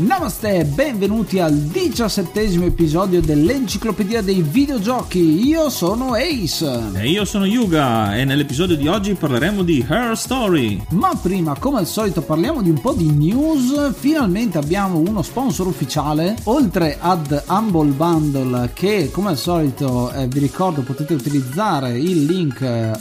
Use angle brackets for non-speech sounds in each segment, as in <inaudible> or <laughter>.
Namaste, benvenuti al diciassettesimo episodio dell'Enciclopedia dei Videogiochi. Io sono Ace. E io sono Yuga e nell'episodio di oggi parleremo di Her Story. Ma prima, come al solito, parliamo di un po' di news. Finalmente abbiamo uno sponsor ufficiale, oltre ad Humble Bundle che come al solito eh, vi ricordo potete utilizzare il link eh,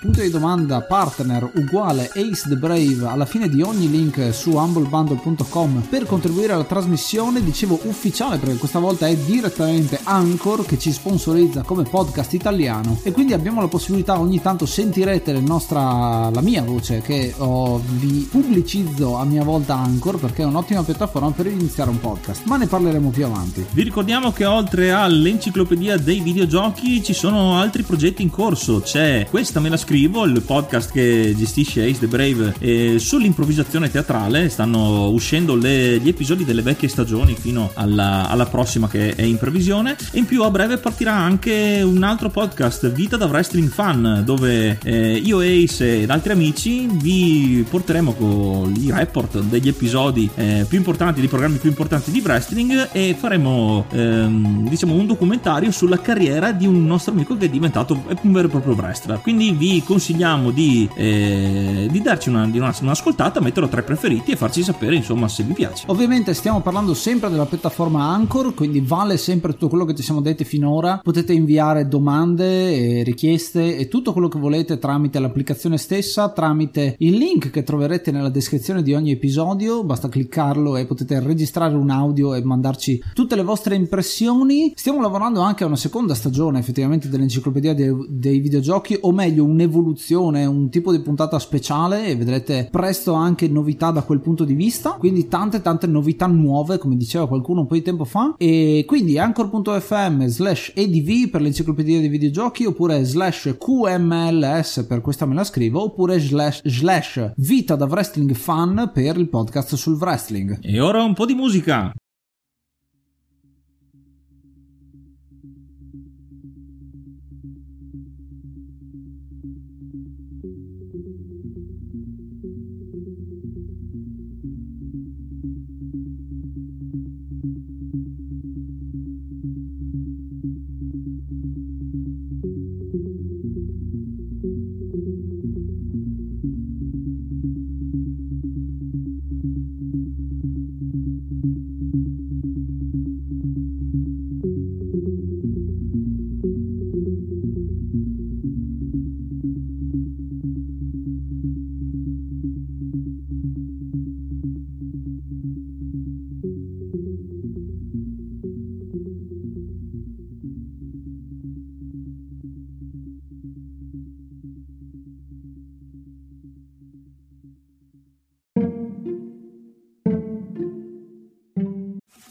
punto di domanda partner uguale Ace the Brave alla fine di ogni link su humblebundle.com per contribuire alla trasmissione, dicevo ufficiale perché questa volta è direttamente Anchor che ci sponsorizza come podcast italiano. E quindi abbiamo la possibilità ogni tanto sentirete la nostra la mia voce che oh, vi pubblicizzo a mia volta Anchor perché è un'ottima piattaforma per iniziare un podcast, ma ne parleremo più avanti. Vi ricordiamo che oltre all'enciclopedia dei videogiochi ci sono altri progetti in corso, c'è Questa me la scrivo, il podcast che gestisce Ace the Brave eh, sull'improvvisazione teatrale, stanno uscendo le gli episodi delle vecchie stagioni fino alla, alla, prossima che è in previsione. E in più a breve partirà anche un altro podcast Vita da Wrestling Fan dove eh, io Ace ed altri amici vi porteremo con i report degli episodi eh, più importanti dei programmi più importanti di wrestling e faremo ehm, diciamo un documentario sulla carriera di un nostro amico che è diventato un vero e proprio wrestler. Quindi vi consigliamo di, eh, di darci una, di una, un'ascoltata metterlo tra i preferiti e farci sapere insomma se vi piace Ovviamente stiamo parlando sempre della piattaforma Anchor, quindi vale sempre tutto quello che ti siamo detti finora. Potete inviare domande e richieste e tutto quello che volete tramite l'applicazione stessa, tramite il link che troverete nella descrizione di ogni episodio. Basta cliccarlo e potete registrare un audio e mandarci tutte le vostre impressioni. Stiamo lavorando anche a una seconda stagione effettivamente dell'enciclopedia dei, dei videogiochi, o meglio un'evoluzione, un tipo di puntata speciale e vedrete presto anche novità da quel punto di vista. Quindi tante tante tante novità nuove, come diceva qualcuno un po' di tempo fa. E quindi anchor.fm slash adv per l'enciclopedia dei videogiochi, oppure slash qmls per questa me la scrivo, oppure slash, slash vita da wrestling fan per il podcast sul wrestling. E ora un po' di musica.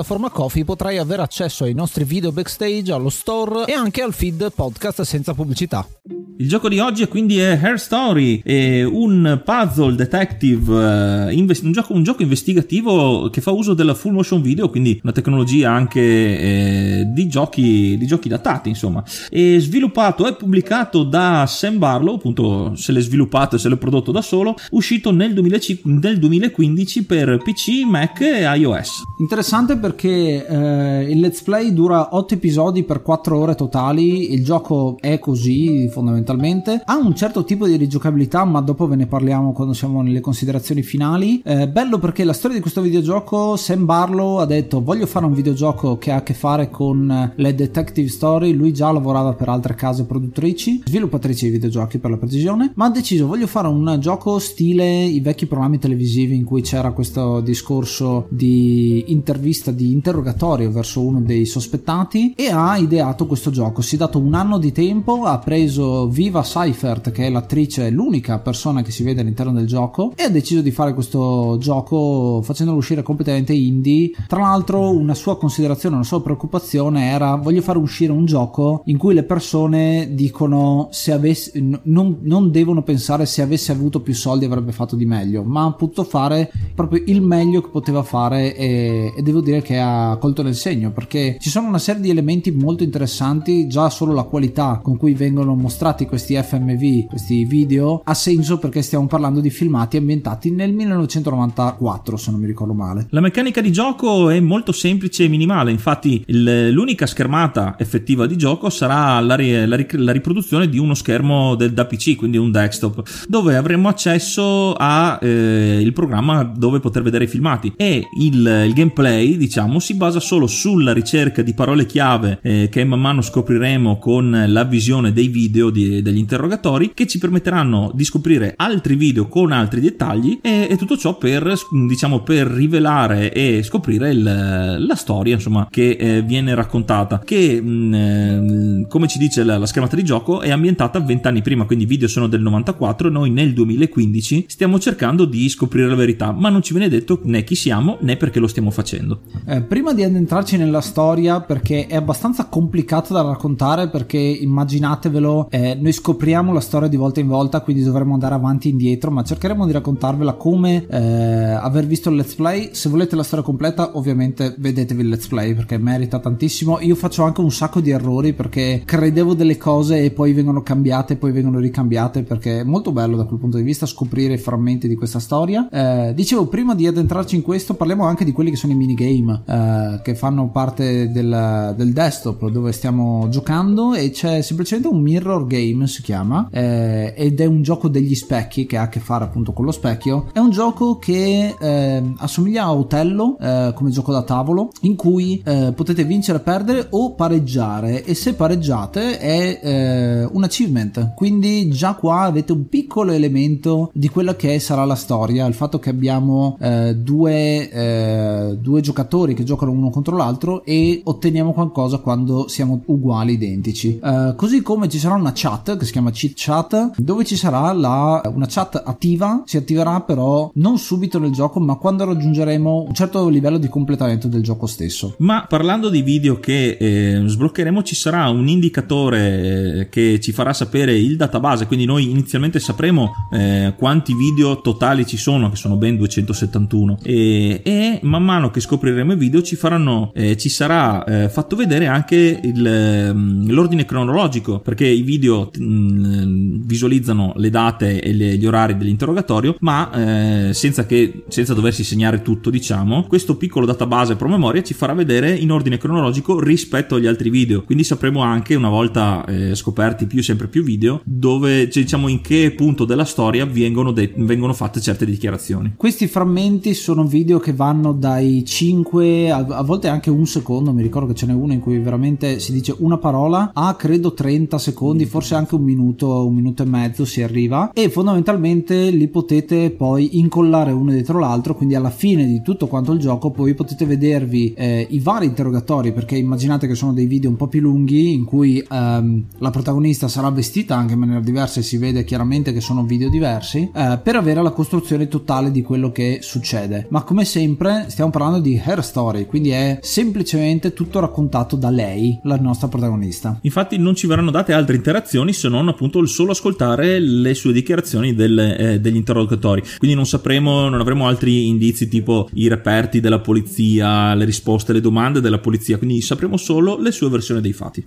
piattaforma Coffee potrai avere accesso ai nostri video backstage, allo store e anche al feed podcast senza pubblicità. Il gioco di oggi quindi è Hair Story, è un puzzle detective, invest- un, gioco, un, gioco, investigativo che fa uso della full motion video, quindi una tecnologia anche eh, di, giochi, di, giochi, datati, insomma. È sviluppato e pubblicato da Sam Barlow, appunto se l'è sviluppato e se l'è prodotto da solo, uscito nel, 2005, nel 2015 per PC, Mac e iOS. Interessante perché eh, il let's play dura 8 episodi per 4 ore totali, il gioco è così fondamentalmente. Ha un certo tipo di rigiocabilità, ma dopo ve ne parliamo quando siamo nelle considerazioni finali. Eh, bello perché la storia di questo videogioco, Sam Barlow ha detto voglio fare un videogioco che ha a che fare con le detective story. Lui già lavorava per altre case produttrici, sviluppatrici di videogiochi per la precisione, ma ha deciso voglio fare un gioco stile i vecchi programmi televisivi in cui c'era questo discorso di intervista, interrogatorio verso uno dei sospettati e ha ideato questo gioco. Si è dato un anno di tempo, ha preso Viva Seifert, che è l'attrice, l'unica persona che si vede all'interno del gioco, e ha deciso di fare questo gioco facendolo uscire completamente indie. Tra l'altro, una sua considerazione, una sua preoccupazione era: voglio fare uscire un gioco in cui le persone dicono se avessi, non, non devono pensare se avesse avuto più soldi avrebbe fatto di meglio, ma ha potuto fare proprio il meglio che poteva fare e, e devo dire che ha colto nel segno perché ci sono una serie di elementi molto interessanti, già solo la qualità con cui vengono mostrati questi FMV, questi video, ha senso perché stiamo parlando di filmati ambientati nel 1994, se non mi ricordo male. La meccanica di gioco è molto semplice e minimale, infatti il, l'unica schermata effettiva di gioco sarà la, la, la riproduzione di uno schermo del, da PC, quindi un desktop, dove avremo accesso al eh, programma dove poter vedere i filmati e il, il, gameplay, diciamo, si basa solo sulla ricerca di parole chiave eh, che man mano scopriremo con la visione dei video di, degli interrogatori che ci permetteranno di scoprire altri video con altri dettagli e, e tutto ciò per diciamo per rivelare e scoprire il, la storia insomma che eh, viene raccontata che mh, eh, come ci dice la, la, schermata di gioco è ambientata 20 anni prima quindi i video sono del 94 e noi nel 2015 stiamo cercando di scoprire la verità ma non ci viene detto né chi siamo né perché lo stiamo facendo eh, prima di addentrarci nella storia perché è abbastanza complicata da raccontare perché immaginatevelo eh, noi scopriamo la storia di volta in volta, quindi dovremo andare avanti e indietro, ma cercheremo di raccontarvela come eh, aver visto il let's play. Se volete la storia completa, ovviamente vedetevi il let's play perché merita tantissimo. Io faccio anche un sacco di errori perché credevo delle cose e poi vengono cambiate, poi vengono ricambiate perché è molto bello da quel punto di vista scoprire frammenti di questa storia. Eh, dicevo, prima di addentrarci in questo, parliamo anche di quelli che sono i minigame eh, che fanno parte del, del desktop dove stiamo giocando e c'è semplicemente un mirror game si chiama eh, ed è un gioco degli specchi che ha a che fare appunto con lo specchio. È un gioco che eh, assomiglia a Otello eh, come gioco da tavolo in cui eh, potete vincere, perdere o pareggiare e se pareggiate è eh, un achievement. Quindi già qua avete un piccolo elemento di quella che sarà la storia il fatto che abbiamo due, due giocatori che giocano uno contro l'altro e otteniamo qualcosa quando siamo uguali identici. Così come ci sarà una chat che si chiama Cheat Chat, dove ci sarà la, una chat attiva, si attiverà però non subito nel gioco, ma quando raggiungeremo un certo livello di completamento del gioco stesso. Ma parlando di video che eh, sbloccheremo, ci sarà un indicatore eh, che ci farà sapere il database, quindi noi inizialmente sapremo eh, quanti video totali ci sono, che sono ben 271, e, e man mano che scopriremo i video ci faranno, eh, ci sarà eh, fatto vedere anche il, ehm, l'ordine cronologico, perché i video mh, mm, visualizzano le date e le, gli orari dell'interrogatorio, ma eh, senza, che, senza doversi segnare tutto, diciamo, questo piccolo database promemoria ci farà vedere in ordine cronologico rispetto agli altri video. Quindi sapremo anche, una volta eh, scoperti più sempre più video, dove cioè, diciamo in che punto della storia vengono, de- vengono fatte certe dichiarazioni. Questi frammenti sono video che vanno dai 5 a, a volte anche un secondo. Mi ricordo che ce n'è uno in cui veramente si dice una parola a credo 30 secondi, forse anche un minuto, un minuto e mezzo si arriva e fondamentalmente li potete poi incollare uno dietro l'altro, quindi alla fine di tutto quanto il gioco poi potete vedervi eh, i vari interrogatori perché immaginate che sono dei video un po' più lunghi in cui ehm, la protagonista sarà vestita anche in maniera diversa e si vede chiaramente che sono video diversi eh, per avere la costruzione totale di quello che succede. Ma come sempre stiamo parlando di Hair story, quindi è semplicemente tutto raccontato da lei, la nostra protagonista. Infatti non ci verranno date altre interazioni se non appunto il solo ascoltare le sue dichiarazioni del, eh, degli interrogatori. Quindi non sapremo, non avremo altri indizi tipo i reperti della polizia, le risposte alle domande della polizia, quindi sapremo solo le sue versioni dei fatti.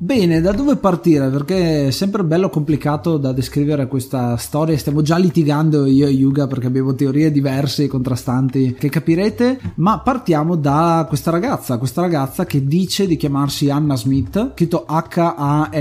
Bene, da dove partire? Perché è sempre bello complicato da descrivere questa storia. Stiamo già litigando io e Yuga perché abbiamo teorie diverse e contrastanti che capirete. Ma partiamo da questa ragazza, questa ragazza che dice di chiamarsi Anna Smith, scritto H-A-N-N-A-H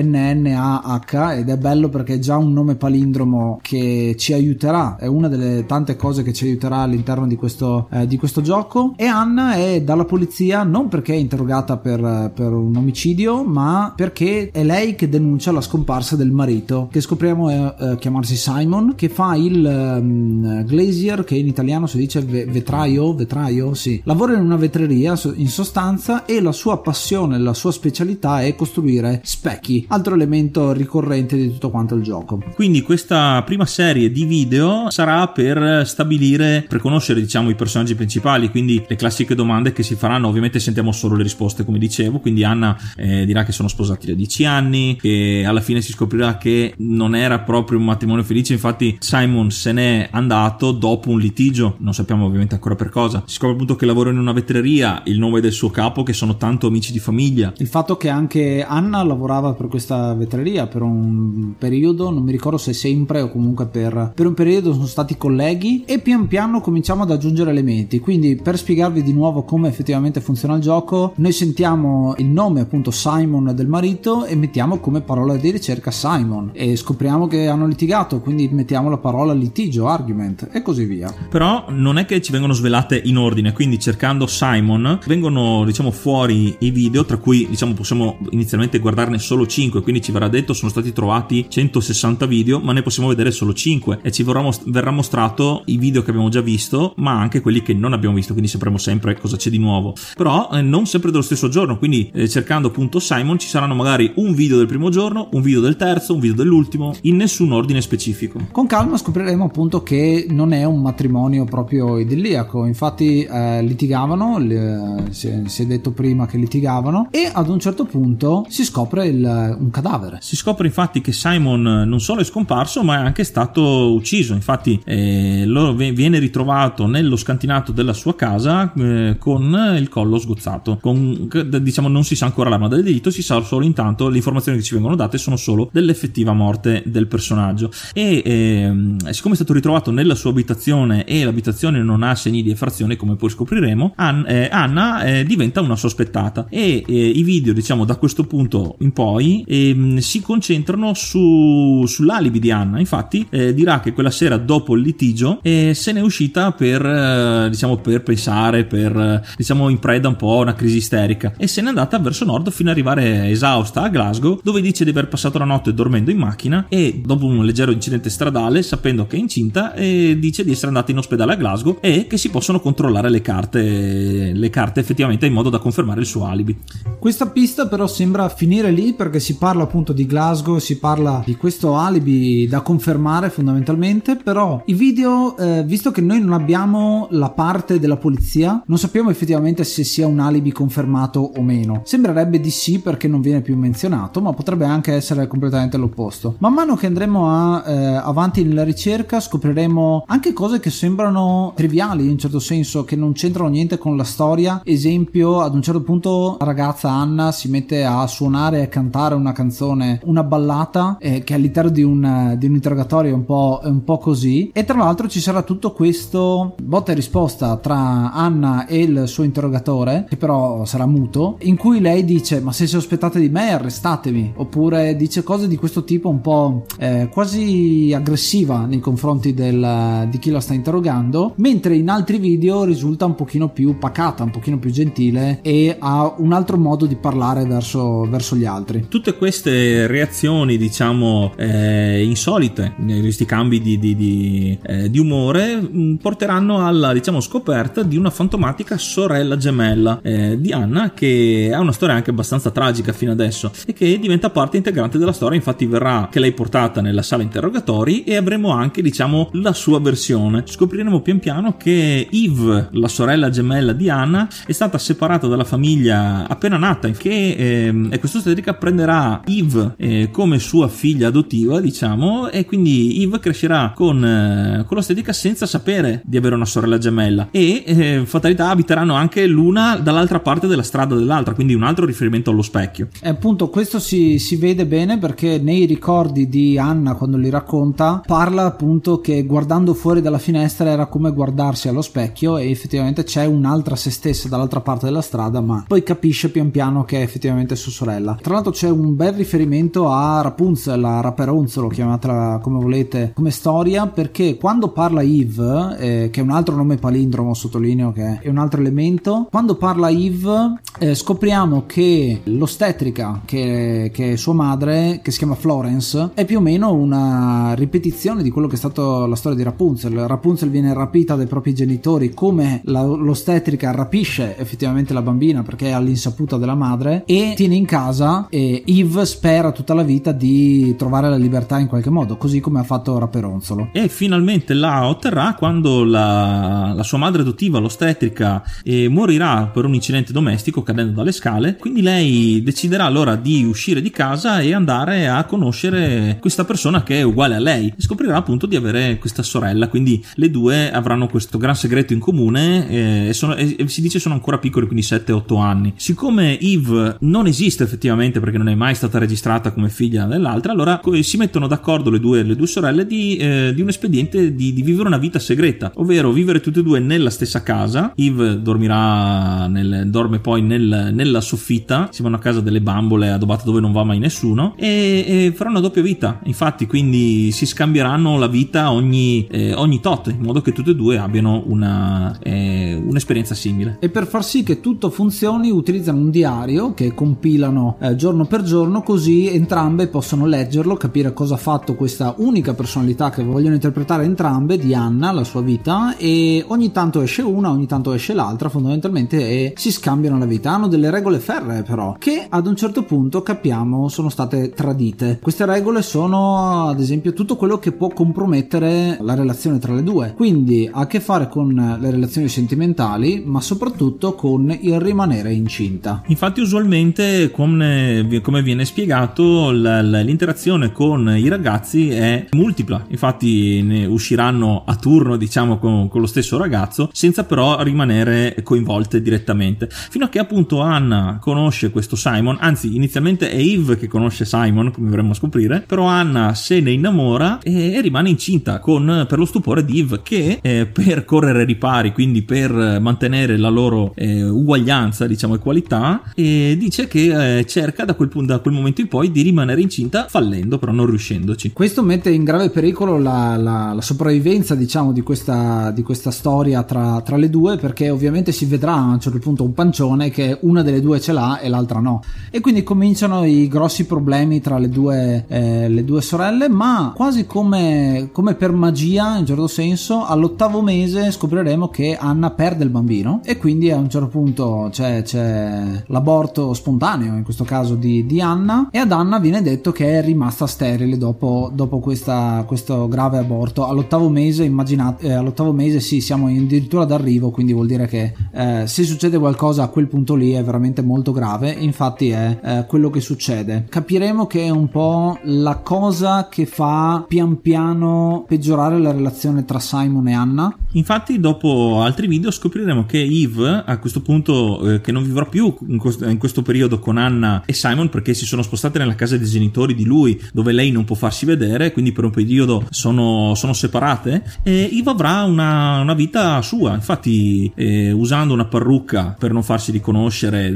ed è bello perché è già un nome palindromo che ci aiuterà. È una delle tante cose che ci aiuterà all'interno di questo, eh, di questo gioco. E Anna è dalla polizia non perché è interrogata per, per un omicidio, ma perché perché è lei che denuncia la scomparsa del marito, che scopriamo eh, chiamarsi Simon, che fa il um, glazier, che in italiano si dice ve- vetraio, vetraio, sì. Lavora in una vetreria in sostanza e la sua passione, la sua specialità è costruire specchi, altro elemento ricorrente di tutto quanto il gioco. Quindi questa prima serie di video sarà per stabilire, per conoscere diciamo i personaggi principali, quindi le classiche domande che si faranno, ovviamente sentiamo solo le risposte come dicevo, quindi Anna eh, dirà che sono sposati 13 anni, che alla fine si scoprirà che non era proprio un matrimonio felice, infatti Simon se n'è andato dopo un litigio, non sappiamo ovviamente ancora per cosa. Si scopre appunto che lavora in una vetreria, il nome del suo capo che sono tanto amici di famiglia. Il fatto che anche Anna lavorava per questa vetreria per un periodo, non mi ricordo se sempre o comunque per, per un periodo sono stati colleghi e pian piano cominciamo ad aggiungere elementi. Quindi per spiegarvi di nuovo come effettivamente funziona il gioco, noi sentiamo il nome appunto Simon del marito marito e mettiamo come parola di ricerca Simon e scopriamo che hanno litigato, quindi mettiamo la parola litigio, argument e così via. Però non è che ci vengono svelate in ordine, quindi cercando Simon vengono diciamo fuori i video, tra cui diciamo possiamo inizialmente guardarne solo 5, quindi ci verrà detto sono stati trovati 160 video, ma ne possiamo vedere solo 5 e ci verrà, verrà mostrato i video che abbiamo già visto, ma anche quelli che non abbiamo visto, quindi sapremo sempre cosa c'è di nuovo. Però eh, non sempre dello stesso giorno, quindi eh, cercando appunto Simon ci saranno magari un video del primo giorno, un video del terzo, un video dell'ultimo, in nessun ordine specifico. Con calma scopriremo appunto che non è un matrimonio proprio idilliaco, infatti eh, litigavano, eh, si, è, si, è, detto prima che litigavano e ad un certo punto si scopre il, un cadavere. Si scopre infatti che Simon non solo è scomparso ma è anche stato ucciso, infatti eh, viene ritrovato nello scantinato della sua casa eh, con il collo sgozzato, con, diciamo non si sa ancora l'arma del delitto, si sa solo intanto le informazioni che ci vengono date sono solo dell'effettiva morte del personaggio. E ehm, siccome è stato ritrovato nella sua abitazione e l'abitazione non ha segni di effrazione come poi scopriremo An- eh, Anna eh, diventa una sospettata. E eh, i video diciamo da questo punto in poi ehm, si concentrano su, sull'alibi di Anna. Infatti eh, dirà che quella sera dopo il litigio eh, se n'è uscita per eh, diciamo per pensare per diciamo in preda un po' a una crisi isterica. E se n'è andata verso nord fino ad arrivare a Lao sta a Glasgow, dove dice di aver passato la notte dormendo in macchina e dopo un leggero incidente stradale, sapendo che è incinta, dice di essere andata in ospedale a Glasgow e che si possono controllare le carte, le carte effettivamente in modo da confermare il suo alibi. Questa pista però sembra finire lì perché si parla appunto di Glasgow, si parla di questo alibi da confermare fondamentalmente, però i video, eh, visto che noi non abbiamo la parte della polizia, non sappiamo effettivamente se sia un alibi confermato o meno. Sembrerebbe di sì perché non viene più menzionato, ma potrebbe anche essere completamente l'opposto. Man mano che andremo a, eh, avanti nella ricerca scopriremo anche cose che sembrano triviali in un certo senso, che non c'entrano niente con la storia. Esempio, ad un certo punto la ragazza Anna si mette a suonare e a cantare una canzone, una ballata eh, che all'interno di un, di un interrogatorio è un, un po' così. E tra l'altro ci sarà tutto questo botta e risposta tra Anna e il suo interrogatore, che però sarà muto, in cui lei dice: Ma se si sospettate di me, arrestatemi. Oppure dice cose di questo tipo un po' eh, quasi aggressiva nei confronti del, di chi la sta interrogando. Mentre in altri video risulta un pochino più pacata, un pochino più gentile e ha un altro modo di parlare verso, verso gli altri. Tutte queste reazioni, diciamo, eh, insolite, questi cambi di, di, di, eh, di umore, mh, porteranno alla, diciamo, scoperta di una fantomatica sorella gemella eh, di Anna che ha una storia anche abbastanza tragica fino adesso e che diventa parte integrante della storia. Infatti, verrà che lei portata nella sala interrogatori e avremo anche, diciamo, la sua versione. Scopriremo pian piano che Eve, la sorella gemella di Anna, è stata separata dalla famiglia appena nata, che eh, e questa ostetrica prenderà Eve eh, come sua figlia adottiva, diciamo, e quindi Eve crescerà con, eh, con l'ostetrica senza sapere di avere una sorella gemella e eh, fatalità abiteranno anche l'una dall'altra parte della strada dell'altra, quindi un altro riferimento allo specchio. E appunto questo si, si vede bene perché nei ricordi di Anna quando li racconta parla appunto che guardando fuori dalla finestra era come guardarsi allo specchio e effettivamente c'è un'altra se stessa dall'altra parte della strada ma poi capisce pian piano che è effettivamente sua sorella. Tra l'altro c'è un bel riferimento a Rapunzel, a Raperonzolo, chiamatela come volete, come storia perché quando parla Eve, eh, che è un altro nome palindromo, sottolineo che è un altro elemento, quando parla Eve eh, scopriamo che l'ostetrica che, che, è sua madre, che si chiama Florence, è più o meno una ripetizione di quello che è stato la storia di Rapunzel. Rapunzel viene rapita dai propri genitori come la, l'ostetrica rapisce effettivamente la bambina perché è all'insaputa della madre e tiene in casa e Eve spera tutta la vita di trovare la libertà in qualche modo, così come ha fatto Raperonzolo. E finalmente la otterrà quando la, la sua madre adottiva, l'ostetrica, eh, morirà per un incidente domestico cadendo dalle scale, quindi lei deciderà allora di uscire di casa e andare a conoscere questa persona che è uguale a lei e scoprirà appunto di avere questa sorella, quindi le due avranno questo gran segreto in comune eh, e, sono, e, si dice sono ancora piccoli, quindi 7-8 anni. Siccome Eve non esiste effettivamente perché non è mai stata registrata come figlia dell'altra, allora si mettono d'accordo le due, le due sorelle di, eh, di un espediente di, di, vivere una vita segreta, ovvero vivere tutte e due nella stessa casa. Eve dormirà nel, dorme poi nel, nella soffitta, siamo a casa delle bambole adobbate dove non va mai nessuno e, e faranno doppia vita. Infatti, quindi si scambieranno la vita ogni, eh, ogni tot, in modo che tutte e due abbiano una, eh, un'esperienza simile. E per far sì che tutto funzioni, utilizzano un diario che compilano eh, giorno per giorno, così entrambe possono leggerlo, capire cosa ha fatto questa unica personalità che vogliono interpretare entrambe di Anna, la sua vita, e ogni tanto esce una, ogni tanto esce l'altra, fondamentalmente, e si scambiano la vita. Hanno delle regole ferree, però, che ad un certo punto capiamo sono state tradite. Queste regole sono, ad esempio, tutto quello che può compromettere la relazione tra le due. Quindi ha a che fare con le relazioni sentimentali, ma soprattutto con il rimanere incinta. Infatti, usualmente, come, come viene spiegato, l'interazione con i ragazzi è multipla. Infatti, ne usciranno a turno, diciamo, con, con lo stesso ragazzo, senza però rimanere coinvolte direttamente. Fino a che appunto Anna conosce questo Simon, anzi, inizialmente è Eve che conosce Simon, come dovremmo scoprire, però Anna se ne innamora e, rimane incinta con, per lo stupore di Eve, che eh, per correre ripari, quindi per mantenere la loro eh, uguaglianza, diciamo, e qualità, e dice che eh, cerca da quel, da quel momento in poi di rimanere incinta, fallendo, però non riuscendoci. Questo mette in grave pericolo la, la, la sopravvivenza, diciamo, di questa, di questa storia tra, tra, le due, perché ovviamente si vedrà a un certo punto un pancione che una delle due ce l'ha e l'altra no. Quindi cominciano i grossi problemi tra le due, eh, le due sorelle, ma quasi come, come per magia, in un certo senso, all'ottavo mese scopriremo che Anna perde il bambino e quindi a un certo punto c'è, c'è l'aborto spontaneo, in questo caso di, di, Anna, e ad Anna viene detto che è rimasta sterile dopo, dopo questa, questo grave aborto. All'ottavo mese, immaginate, eh, all'ottavo mese sì, siamo addirittura d'arrivo, quindi vuol dire che eh, se succede qualcosa a quel punto lì è veramente molto grave, infatti è eh, quello che succede. Capiremo che è un po' la cosa che fa pian piano peggiorare la relazione tra Simon e Anna. Infatti dopo altri video scopriremo che Eve a questo punto eh, che non vivrà più in questo, in questo, periodo con Anna e Simon perché si sono spostate nella casa dei genitori di lui dove lei non può farsi vedere quindi per un periodo sono, sono separate e Eve avrà una, una vita sua infatti eh, usando una parrucca per non farsi riconoscere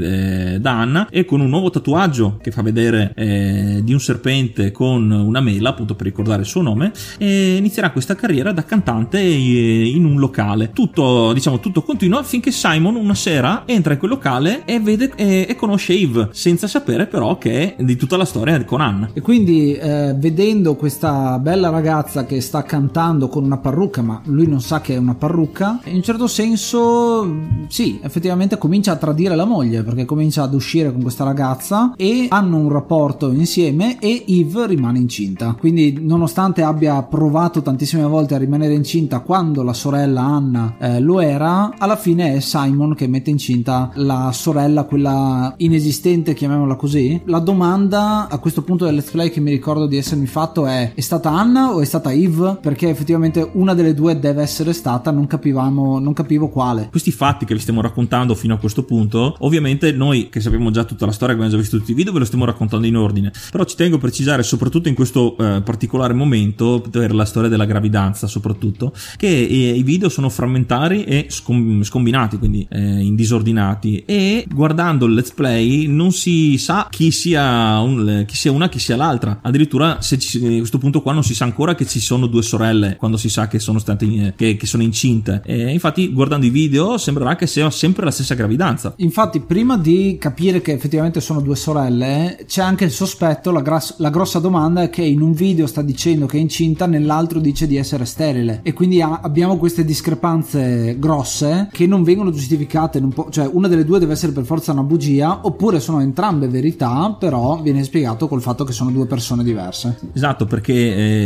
eh, da Anna e con un nuovo tatuaggio che fa vedere eh, di un serpente con una mela appunto per ricordare il suo nome e inizierà questa carriera da cantante eh, in un locale. Tutto diciamo tutto continua finché Simon una sera entra in quel locale e vede e, e conosce Eve senza sapere però che è di tutta la storia con Anna e quindi eh, vedendo questa bella ragazza che sta cantando con una parrucca ma lui non sa che è una parrucca in un certo senso sì effettivamente comincia a tradire la moglie perché comincia ad uscire con questa ragazza e hanno un rapporto insieme e Eve rimane incinta quindi nonostante abbia provato tantissime volte a rimanere incinta quando la sorella Anna eh, lo era alla fine è Simon che mette incinta la sorella, quella inesistente, chiamiamola così. La domanda a questo punto del let's play che mi ricordo di essermi fatto è: è stata Anna o è stata Eve? Perché effettivamente una delle due deve essere stata, non capivamo, non capivo quale. Questi fatti che vi stiamo raccontando fino a questo punto, ovviamente noi che sappiamo già tutta la storia, abbiamo già visto tutti i video, ve lo stiamo raccontando in ordine. Però ci tengo a precisare, soprattutto in questo eh, particolare momento, per la storia della gravidanza, soprattutto, che eh, i video sono frammentari e scom- scombinati, quindi eh, in disordinati. E guardando il let's play non si sa chi sia, un, chi sia una, chi sia l'altra. Addirittura se ci, a questo punto qua non si sa ancora che ci sono due sorelle quando si sa che sono state che, che sono incinte. E infatti, guardando i video, sembrerà che sia sempre la stessa gravidanza. Infatti, prima di capire che effettivamente sono due sorelle, c'è anche il sospetto. La, gras- la grossa domanda è che in un video sta dicendo che è incinta, nell'altro dice di essere sterile. E quindi ha, abbiamo queste discrepanze grosse che non vengono giustificate. Po- cioè, una delle due deve essere per forza una bugia, oppure sono entrambe verità, però viene spiegato col fatto che sono due persone diverse. Esatto, perché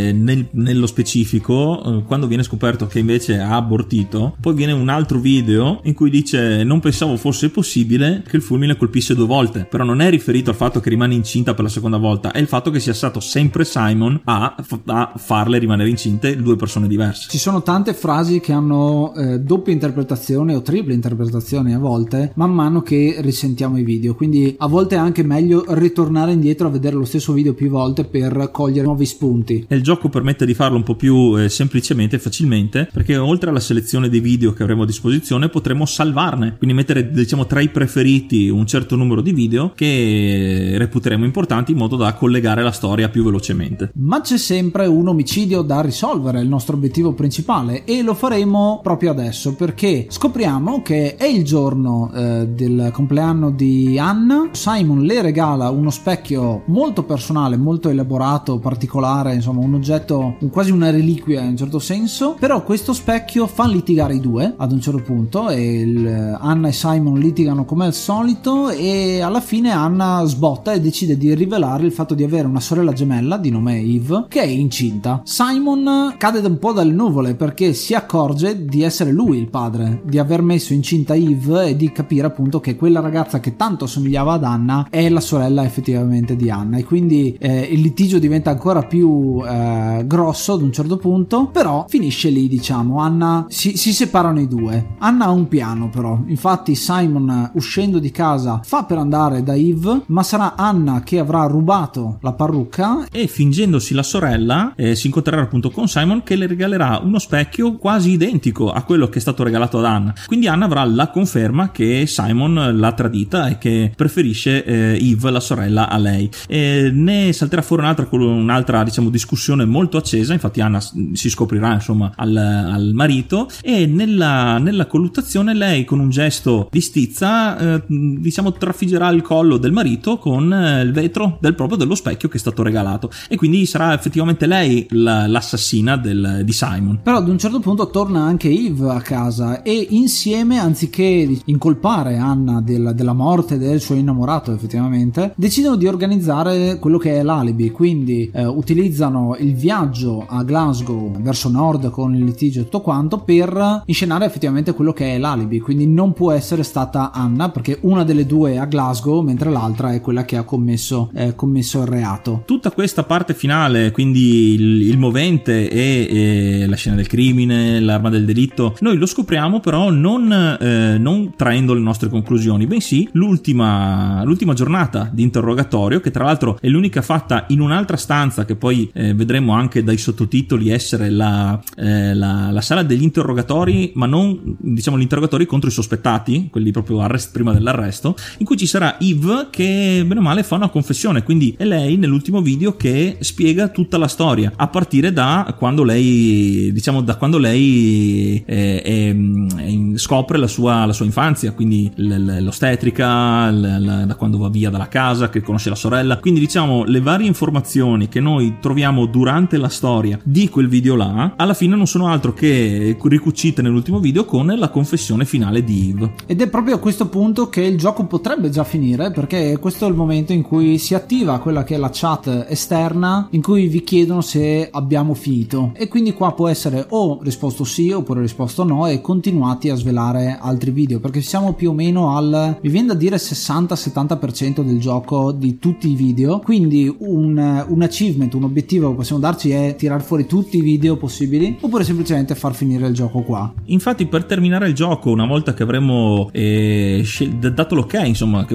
eh, nel, nello specifico, eh, quando viene scoperto che invece ha abortito, poi viene un altro video in cui dice: Non pensavo fosse possibile che il fulmine colpisse due volte. Però non è riferito al fatto che rimane incinta per la seconda volta, è il fatto che sia stato sempre Simon a, a farle rimanere incinte due persone diverse. Ci sono tante frasi che hanno eh, doppia interpretazione o triple interpretazione a volte, man mano che risentiamo i video. Quindi a volte è anche meglio ritornare indietro a vedere lo stesso video più volte per cogliere nuovi spunti. E il gioco permette di farlo un po' più eh, semplicemente e facilmente, perché oltre alla selezione dei video che avremo a disposizione, potremo salvarne, quindi mettere diciamo tra i preferiti un certo numero di video che reputeremo importanti in modo da collegare la storia più velocemente. Ma c'è sempre un omicidio da risolvere, il nostro obiettivo principale, e lo faremo proprio adesso perché scopriamo che è il giorno eh, del compleanno di Anna. Simon le regala uno specchio molto personale, molto elaborato, particolare, insomma, un oggetto quasi una reliquia in un certo senso. Però questo specchio fa litigare i due ad un certo punto e il, Anna e Simon litigano come al solito e alla fine Anna sbotta e decide di rivelare il fatto di avere una sorella gemella di nome Eve che è incinta. Simon cade un po' dalle nuvole perché si accorge di essere lui il padre, di aver messo incinta Eve e di capire appunto che quella ragazza che tanto somigliava ad Anna è la sorella effettivamente di Anna e quindi eh, il litigio diventa ancora più eh, grosso ad un certo punto, però finisce lì diciamo, Anna si, si separano i due. Anna ha un piano però, infatti Simon uscendo di casa fa per andare da Eve, ma sarà Anna che avrà rubato la parrucca e fingendosi la sorella eh, si incontrerà appunto con Simon che le regalerà uno specchio quasi identico a quello che è stato regalato ad Anna. Quindi Anna avrà la conferma che Simon l'ha tradita e che preferisce eh, Eve, la sorella, a lei. E ne salterà fuori un'altra, un'altra diciamo, discussione molto accesa, infatti Anna si scoprirà insomma al, al marito e nella, nella, colluttazione lei con un gesto di stizza eh, diciamo trafiggerà il collo quello del marito con eh, il vetro del proprio dello specchio che è stato regalato. E quindi sarà effettivamente lei la, l'assassina del, di Simon. Però ad un certo punto torna anche Eve a casa e insieme, anziché incolpare Anna del, della morte del suo innamorato effettivamente, decidono di organizzare quello che è l'alibi, quindi eh, utilizzano il viaggio a Glasgow verso nord con il litigio e tutto quanto per inscenare effettivamente quello che è l'alibi, quindi non può essere stata Anna perché una delle due è a Glasgow mentre l'altra è quella che ha commesso, eh, commesso il reato. Tutta questa parte finale, quindi il, il movente e, e, la scena del crimine, l'arma del delitto, noi lo scopriamo però non, eh, non traendo le nostre conclusioni, bensì l'ultima, l'ultima giornata di interrogatorio che tra l'altro è l'unica fatta in un'altra stanza che poi eh, vedremo anche dai sottotitoli essere la, eh, la, la, sala degli interrogatori, ma non diciamo gli interrogatori contro i sospettati, quelli proprio arrest, prima dell'arresto, in cui ci sarà Eve che bene o male fa una confessione, quindi è lei nell'ultimo video che spiega tutta la storia, a partire da quando lei, diciamo, da quando lei eh, è, è, scopre la sua, la sua infanzia, quindi l'ostetrica, da quando va via dalla casa, che conosce la sorella, quindi diciamo le varie informazioni che noi troviamo durante la storia di quel video là, alla fine non sono altro che ricucite nell'ultimo video con la confessione finale di Eve. Ed è proprio a questo punto che il gioco potrebbe già finire, perché questo è il momento in cui si attiva quella che è la chat esterna, in cui vi chiedono se abbiamo finito. E quindi qua può essere o risposto sì oppure risposto no e continuati a svelare altri video, perché siamo più o meno al, mi viene da dire 60-70% del gioco di tutti i video, quindi un, un achievement, un obiettivo che possiamo darci è tirar fuori tutti i video possibili oppure semplicemente far finire il gioco qua. Infatti per terminare il gioco, una volta che avremo eh, dato l'ok, insomma, che,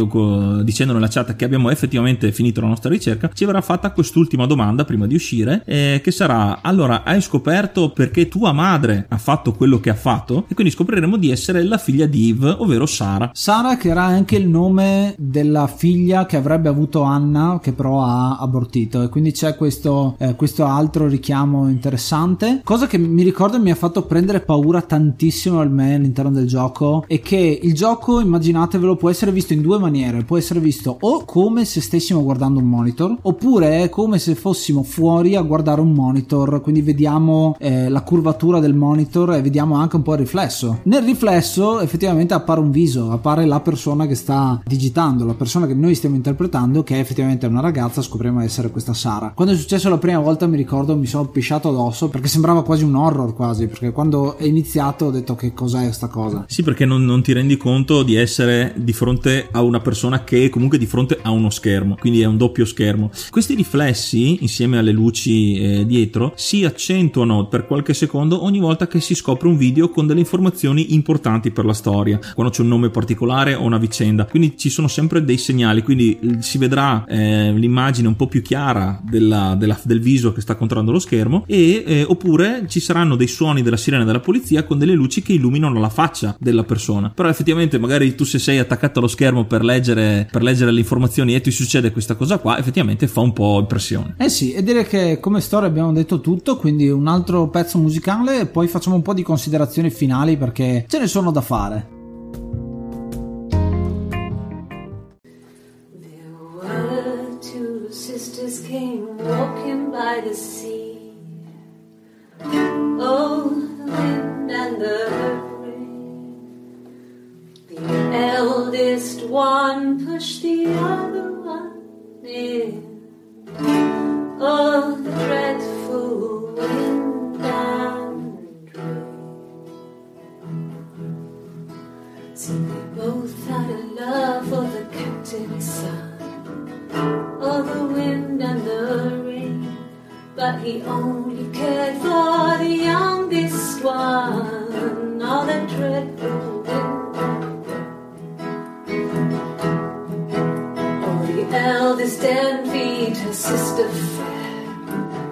dicendo nella chat che abbiamo effettivamente finito la nostra ricerca, ci verrà fatta quest'ultima domanda prima di uscire, eh, che sarà, allora, hai scoperto perché tua madre ha fatto quello che ha fatto? E quindi scopriremo di essere la figlia di Eve, ovvero Sara. Sara che era anche il nome della figlia che avrebbe avuto Anna, che però ha abortito, e quindi c'è questo, eh, questo altro richiamo interessante. Cosa che mi ricordo e mi ha fatto prendere paura tantissimo al me all'interno del gioco è che il gioco, immaginatevelo, può essere visto in due maniere. Può essere visto o come se stessimo guardando un monitor, oppure come se fossimo fuori a guardare un monitor, quindi vediamo eh, la curvatura del monitor e vediamo anche un po' il riflesso. Nel riflesso effettivamente appare un viso, appare la persona che sta digitando, la persona che noi stiamo interpretando, che è effettivamente una ragazza, scopriamo essere questa Sara. Quando è successo la prima volta mi ricordo mi sono pisciato addosso perché sembrava quasi un horror quasi, perché quando è iniziato ho detto che cos'è questa cosa. Sì, perché non, non ti rendi conto di essere di fronte a una persona che è comunque di fronte a uno schermo, quindi è un doppio schermo. Questi riflessi, insieme alle luci eh, dietro, si accentuano per qualche secondo ogni volta che si scopre un video con delle informazioni importanti per la storia, quando c'è un nome particolare o una vicenda. Quindi ci sono sempre dei segnali, quindi si vedrà eh, l'immagine un po' più chiara della, della, del viso che sta controllando lo schermo e eh, oppure ci saranno dei suoni della sirena della polizia con delle luci che illuminano la faccia della persona. Però effettivamente magari tu se sei attaccato allo schermo per leggere, per leggere le informazioni e ti succede questa cosa qua, effettivamente fa un po' impressione. Eh sì, e direi che come storia abbiamo detto tutto, quindi un altro pezzo musicale e poi facciamo un po' di considerazioni finali perché ce ne sono da fare. the sea. Oh, the wind and the. The eldest one pushed the other one in. The dreadful wind and rain. See, they both had a love for the captain's son. Oh, the wind and the rain but he only cared for the youngest one. All the dreadful Oh, the eldest envied her sister fair.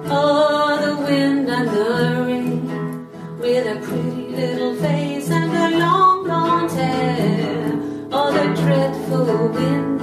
Oh, the wind and the rain, with a pretty little face and a long blonde hair. Oh, the dreadful wind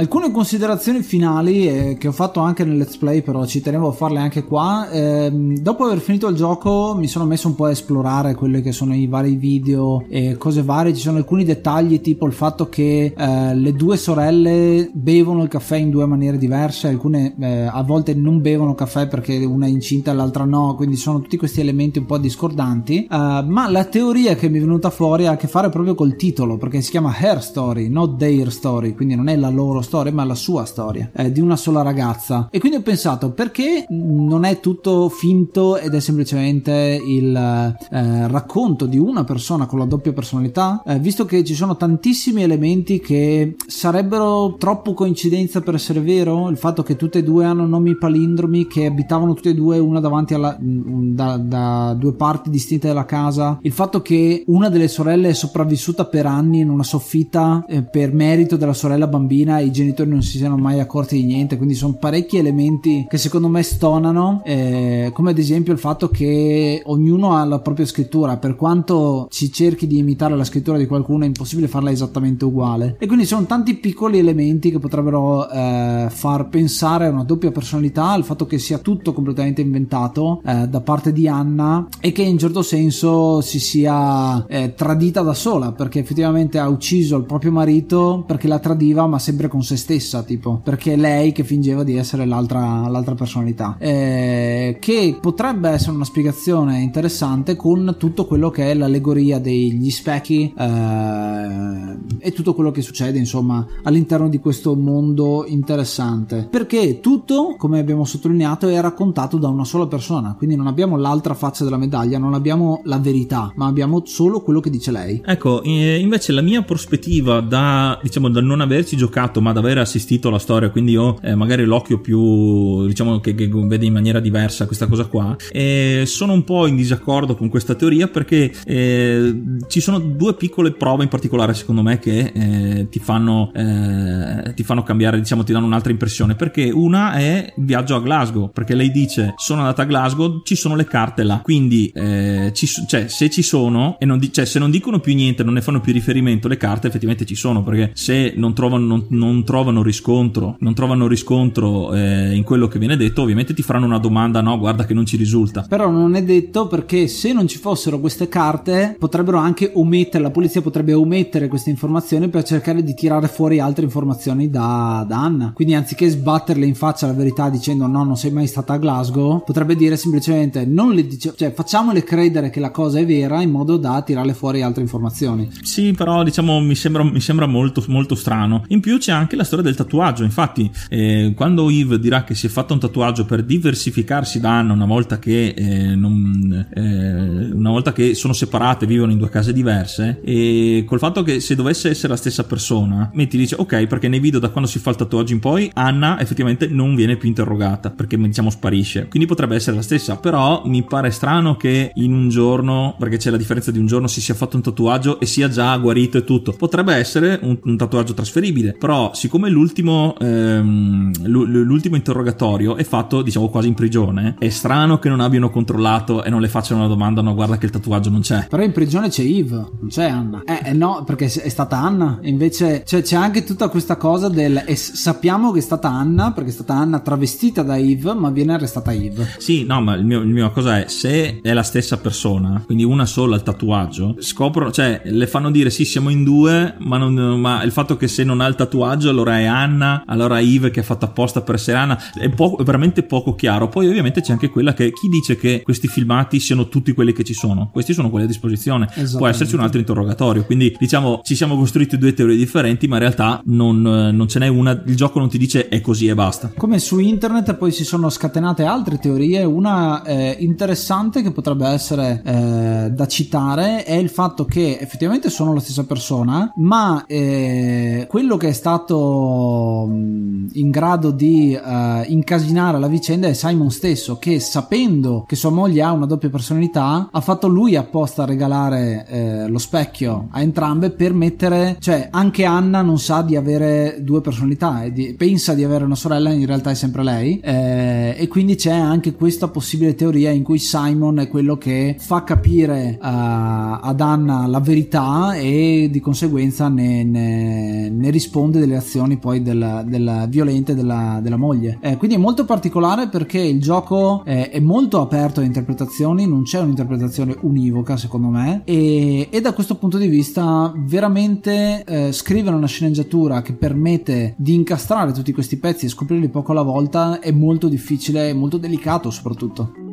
Alcune considerazioni finali eh, che ho fatto anche nel let's play, però ci tenevo a farle anche qua. Eh, dopo aver finito il gioco mi sono messo un po' a esplorare quelli che sono i vari video e cose varie. Ci sono alcuni dettagli tipo il fatto che eh, le due sorelle bevono il caffè in due maniere diverse, alcune eh, a volte non bevono caffè perché una è incinta e l'altra no, quindi sono tutti questi elementi un po' discordanti. Uh, ma la teoria che mi è venuta fuori ha a che fare proprio col titolo, perché si chiama Her Story, not Their Story, quindi non è la loro storia, ma la sua storia, eh, di una sola ragazza. E quindi ho pensato, perché non è tutto finto ed è semplicemente il eh, racconto di una persona con la doppia personalità? Eh, visto che ci sono tantissimi elementi che sarebbero troppo coincidenza per essere vero, il fatto che tutte e due hanno nomi palindromi, che abitavano tutte e due una davanti alla da, da due parti distinte della casa, il fatto che una delle sorelle è sopravvissuta per anni in una soffitta eh, per merito della sorella bambina e i genitori non si siano mai accorti di niente, quindi sono parecchi elementi che secondo me stonano, eh, come ad esempio il fatto che ognuno ha la propria scrittura, per quanto ci cerchi di imitare la scrittura di qualcuno è impossibile farla esattamente uguale. E quindi sono tanti piccoli elementi che potrebbero eh, far pensare a una doppia personalità, il fatto che sia tutto completamente inventato eh, da parte di Anna e che in certo senso si sia eh, tradita da sola perché effettivamente ha ucciso il proprio marito perché la tradiva ma sempre con se stessa tipo perché lei che fingeva di essere l'altra, l'altra personalità. Eh, che potrebbe essere una spiegazione interessante con tutto quello che è l'allegoria degli specchi eh, e tutto quello che succede insomma all'interno di questo mondo interessante. Perché tutto come abbiamo sottolineato è raccontato da una sola persona quindi non abbiamo l'altra faccia della medaglia non abbiamo la verità ma abbiamo solo quello che dice lei. Ecco invece la mia prospettiva da diciamo da non averci giocato ma da aver assistito alla storia quindi ho eh, magari l'occhio più diciamo che, che, vede in maniera diversa questa cosa qua e sono un po' in disaccordo con questa teoria perché eh, ci sono due piccole prove in particolare secondo me che eh, ti fanno eh, ti fanno cambiare diciamo ti danno un'altra impressione perché una è il viaggio a Glasgow perché lei dice sono andata a Glasgow ci sono le carte là. Quindi eh, ci, cioè, se ci sono e non cioè, se non dicono più niente non ne fanno più riferimento le carte effettivamente ci sono perché se non trovano, non, non trovano riscontro non trovano riscontro eh, in quello che viene detto ovviamente ti faranno una domanda no guarda che non ci risulta però non è detto perché se non ci fossero queste carte potrebbero anche omettere la polizia potrebbe omettere queste informazioni per cercare di tirare fuori altre informazioni da, da Anna. Quindi anziché sbatterle in faccia la verità dicendo no non sei mai stata a Glasgow potrebbe dire semplicemente non le dice cioè facciamole credere che la cosa è vera in modo da tirarle fuori altre informazioni. Sì però diciamo mi sembra, mi sembra molto, molto strano. In più c'è anche la storia del tatuaggio infatti eh, quando Yves dirà che si è fatto un tatuaggio per diversificarsi da Anna una volta che eh, non, eh, una volta che sono separate vivono in due case diverse e col fatto che se dovesse essere la stessa persona metti dice ok perché nei video da quando si fa il tatuaggio in poi Anna effettivamente non viene più interrogata perché diciamo sparisce. Quindi potrebbe essere la stessa però mi pare strano che in un giorno perché c'è la differenza di un giorno si sia fatto un tatuaggio e sia già guarito e tutto. Potrebbe essere un, un tatuaggio trasferibile però siccome l'ultimo ehm, l'ultimo interrogatorio è fatto diciamo quasi in prigione è strano che non abbiano controllato e non le facciano una domanda no guarda che il tatuaggio non c'è però in prigione c'è Yves non c'è Anna. Eh, eh no perché è stata Anna. Invece cioè, c'è anche tutta questa cosa del e sappiamo che è stata Anna perché è stata Anna travestita da Yves ma viene arrestata Yves sì no ma il mio, il mio cosa è se è la stessa persona quindi una sola il tatuaggio scoprono cioè le fanno dire sì siamo in due ma, non, ma il fatto che se non ha il tatuaggio allora è Anna allora Yves che ha fatto apposta per essere Anna. È, è veramente poco chiaro. Poi ovviamente c'è anche quella che chi dice che questi filmati siano tutti quelli che ci sono? Questi sono quelli a disposizione. Può esserci un altro interrogatorio. Quindi diciamo ci siamo costruiti due teorie differenti ma in realtà non, non ce n'è una. Il gioco non ti dice è così e basta. Come su internet poi si sono scatenate altre teorie. Una eh, interessante che potrebbe essere eh, da citare è il fatto che effettivamente sono la stessa persona ma eh, quello che è stato in grado di eh, incasinare la vicenda è Simon stesso che sapendo che sua moglie ha una doppia personalità ha fatto lui apposta a regalare eh, lo specchio a entrambe per mettere cioè anche Anna non sa di avere due personalità e di, pensa di avere una sorella in realtà è sempre lei eh, e quindi c'è anche questa possibile teoria in cui Simon è quello che fa capire uh, ad Anna la verità e di conseguenza ne, ne, ne risponde delle azioni azioni poi del, del violente della, della moglie. Eh, quindi è molto particolare perché il gioco è, è molto aperto alle interpretazioni, non c'è un'interpretazione univoca secondo me e, e da questo punto di vista veramente eh, scrivere una sceneggiatura che permette di incastrare tutti questi pezzi e scoprirli poco alla volta è molto difficile e molto delicato soprattutto.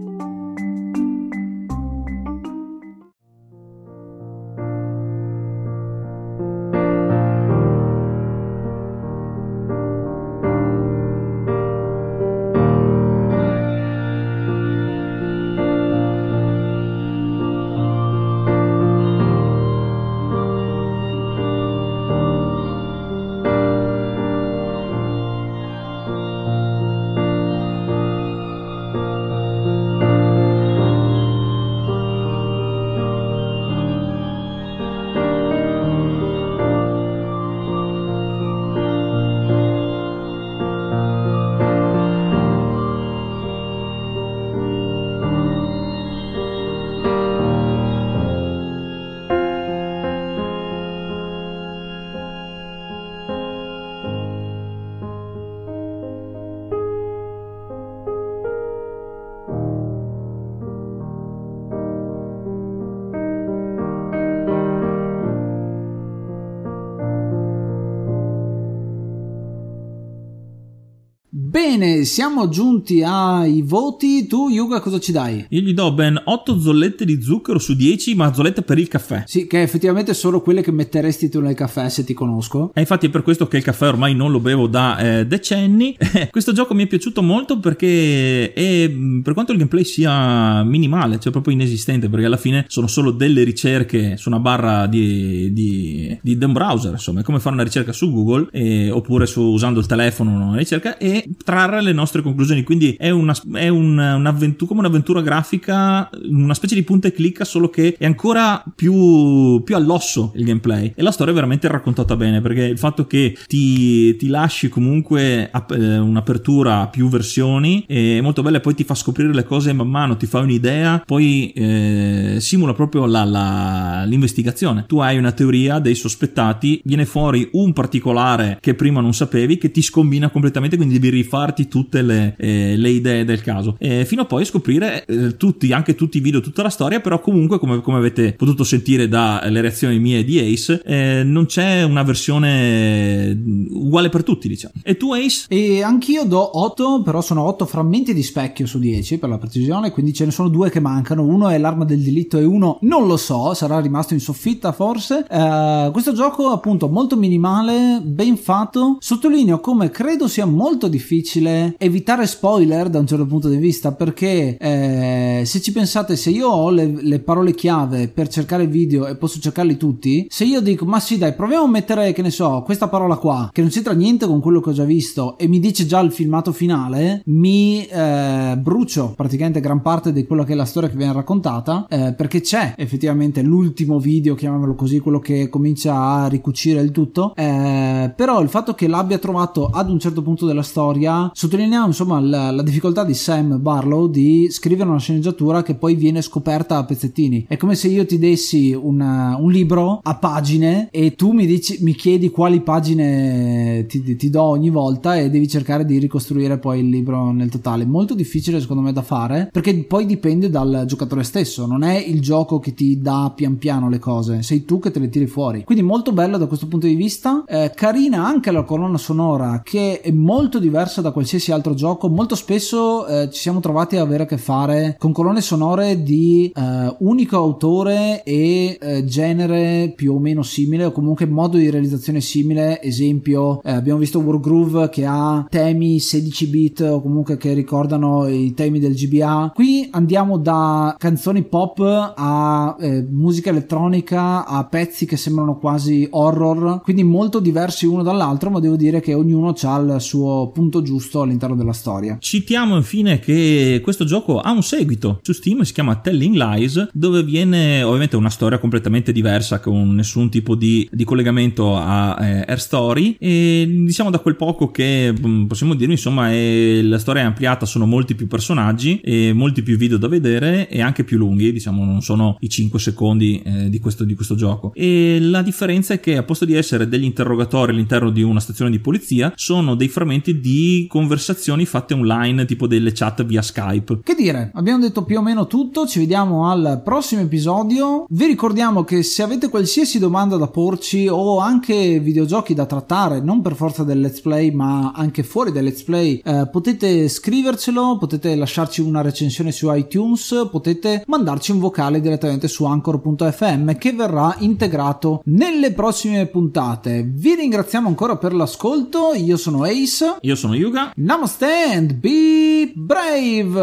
Bene, siamo giunti ai voti. Tu, Yuga, cosa ci dai? Io gli do ben 8 zollette di zucchero su 10, ma zollette per il caffè. Sì, che effettivamente sono quelle che metteresti tu nel caffè se ti conosco. E infatti è per questo che il caffè ormai non lo bevo da eh, decenni. <laughs> questo gioco mi è piaciuto molto perché è, per quanto il gameplay sia minimale, cioè proprio inesistente, perché alla fine sono solo delle ricerche su una barra di, di, di un browser, insomma, è come fare una ricerca su Google eh, oppure su, usando il telefono una ricerca e trarre le nostre conclusioni. Quindi è, una, è un, un'avventura, come un'avventura grafica, una specie di punta e clicca, solo che è ancora più, più all'osso il gameplay. E la storia è veramente raccontata bene perché il fatto che ti, ti lasci comunque ap- eh, un'apertura a più versioni è molto bella e poi ti fa scoprire le cose man mano, ti fa un'idea, poi eh, simula proprio la, la, l'investigazione. Tu hai una teoria dei sospettati, viene fuori un particolare che prima non sapevi, che ti scombina completamente, quindi devi rifare farti tutte le, eh, le idee del caso. E fino a poi scoprire eh, tutti, anche tutti i video, tutta la storia, però comunque come, come avete potuto sentire dalle reazioni mie di Ace, eh, non c'è una versione mm, uguale per tutti, diciamo. E tu Ace? E anch'io do 8, però sono 8 frammenti di specchio su 10 per la precisione, quindi ce ne sono due che mancano, uno è l'arma del delitto e uno non lo so, sarà rimasto in soffitta forse. Uh, questo gioco appunto molto minimale, ben fatto, sottolineo come credo sia molto difficile difficile evitare spoiler da un certo punto di vista perché eh, se ci pensate se io ho le, le, parole chiave per cercare video e posso cercarli tutti se io dico ma sì dai proviamo a mettere che ne so questa parola qua che non c'entra niente con quello che ho già visto e mi dice già il filmato finale mi eh, brucio praticamente gran parte di quello che è la storia che viene raccontata eh, perché c'è effettivamente l'ultimo video chiamiamolo così quello che comincia a ricucire il tutto eh, però il fatto che l'abbia trovato ad un certo punto della storia sottolineiamo insomma la, la, difficoltà di Sam Barlow di scrivere una sceneggiatura che poi viene scoperta a pezzettini. È come se io ti dessi una, un libro a pagine e tu mi, dici, mi chiedi quali pagine ti, ti, do ogni volta e devi cercare di ricostruire poi il libro nel totale. Molto difficile secondo me da fare perché poi dipende dal giocatore stesso, non è il gioco che ti dà pian piano le cose, sei tu che te le tiri fuori. Quindi molto bello da questo punto di vista, eh, carina anche la colonna sonora che è molto diversa da da qualsiasi altro gioco, molto spesso eh, ci siamo trovati a avere a che fare con colonne sonore di eh, unico autore e eh, genere più o meno simile o comunque modo di realizzazione simile. Esempio, eh, abbiamo visto Wargroove che ha temi 16 bit o comunque che ricordano i temi del GBA. Qui andiamo da canzoni pop a eh, musica elettronica a pezzi che sembrano quasi horror, quindi molto diversi uno dall'altro, ma devo dire che ognuno ha il suo punto giusto giusto all'interno della storia. Citiamo infine che questo gioco ha un seguito. Su Steam, si chiama Telling Lies, dove viene ovviamente una storia completamente diversa con nessun tipo di, di collegamento a eh, Air Story. E diciamo da quel poco che mm, possiamo dire insomma è, la storia è ampliata, sono molti più personaggi e molti più video da vedere e anche più lunghi, diciamo non sono i 5 secondi eh, di, questo, di questo gioco. E la differenza è che a posto di essere degli interrogatori all'interno di una stazione di polizia sono dei frammenti di conversazioni fatte online, tipo delle chat via Skype. Che dire, abbiamo detto più o meno tutto, ci vediamo al prossimo episodio. Vi ricordiamo che se avete qualsiasi domanda da porci o anche videogiochi da trattare, non per forza del let's play, ma anche fuori del let's play, eh, potete scrivercelo, potete lasciarci una recensione su iTunes, potete mandarci un vocale direttamente su anchor.fm che verrà integrato nelle prossime puntate. Vi ringraziamo ancora per l'ascolto. Io sono Ace. Io sono Yuga. Yuga. Namaste and be brave.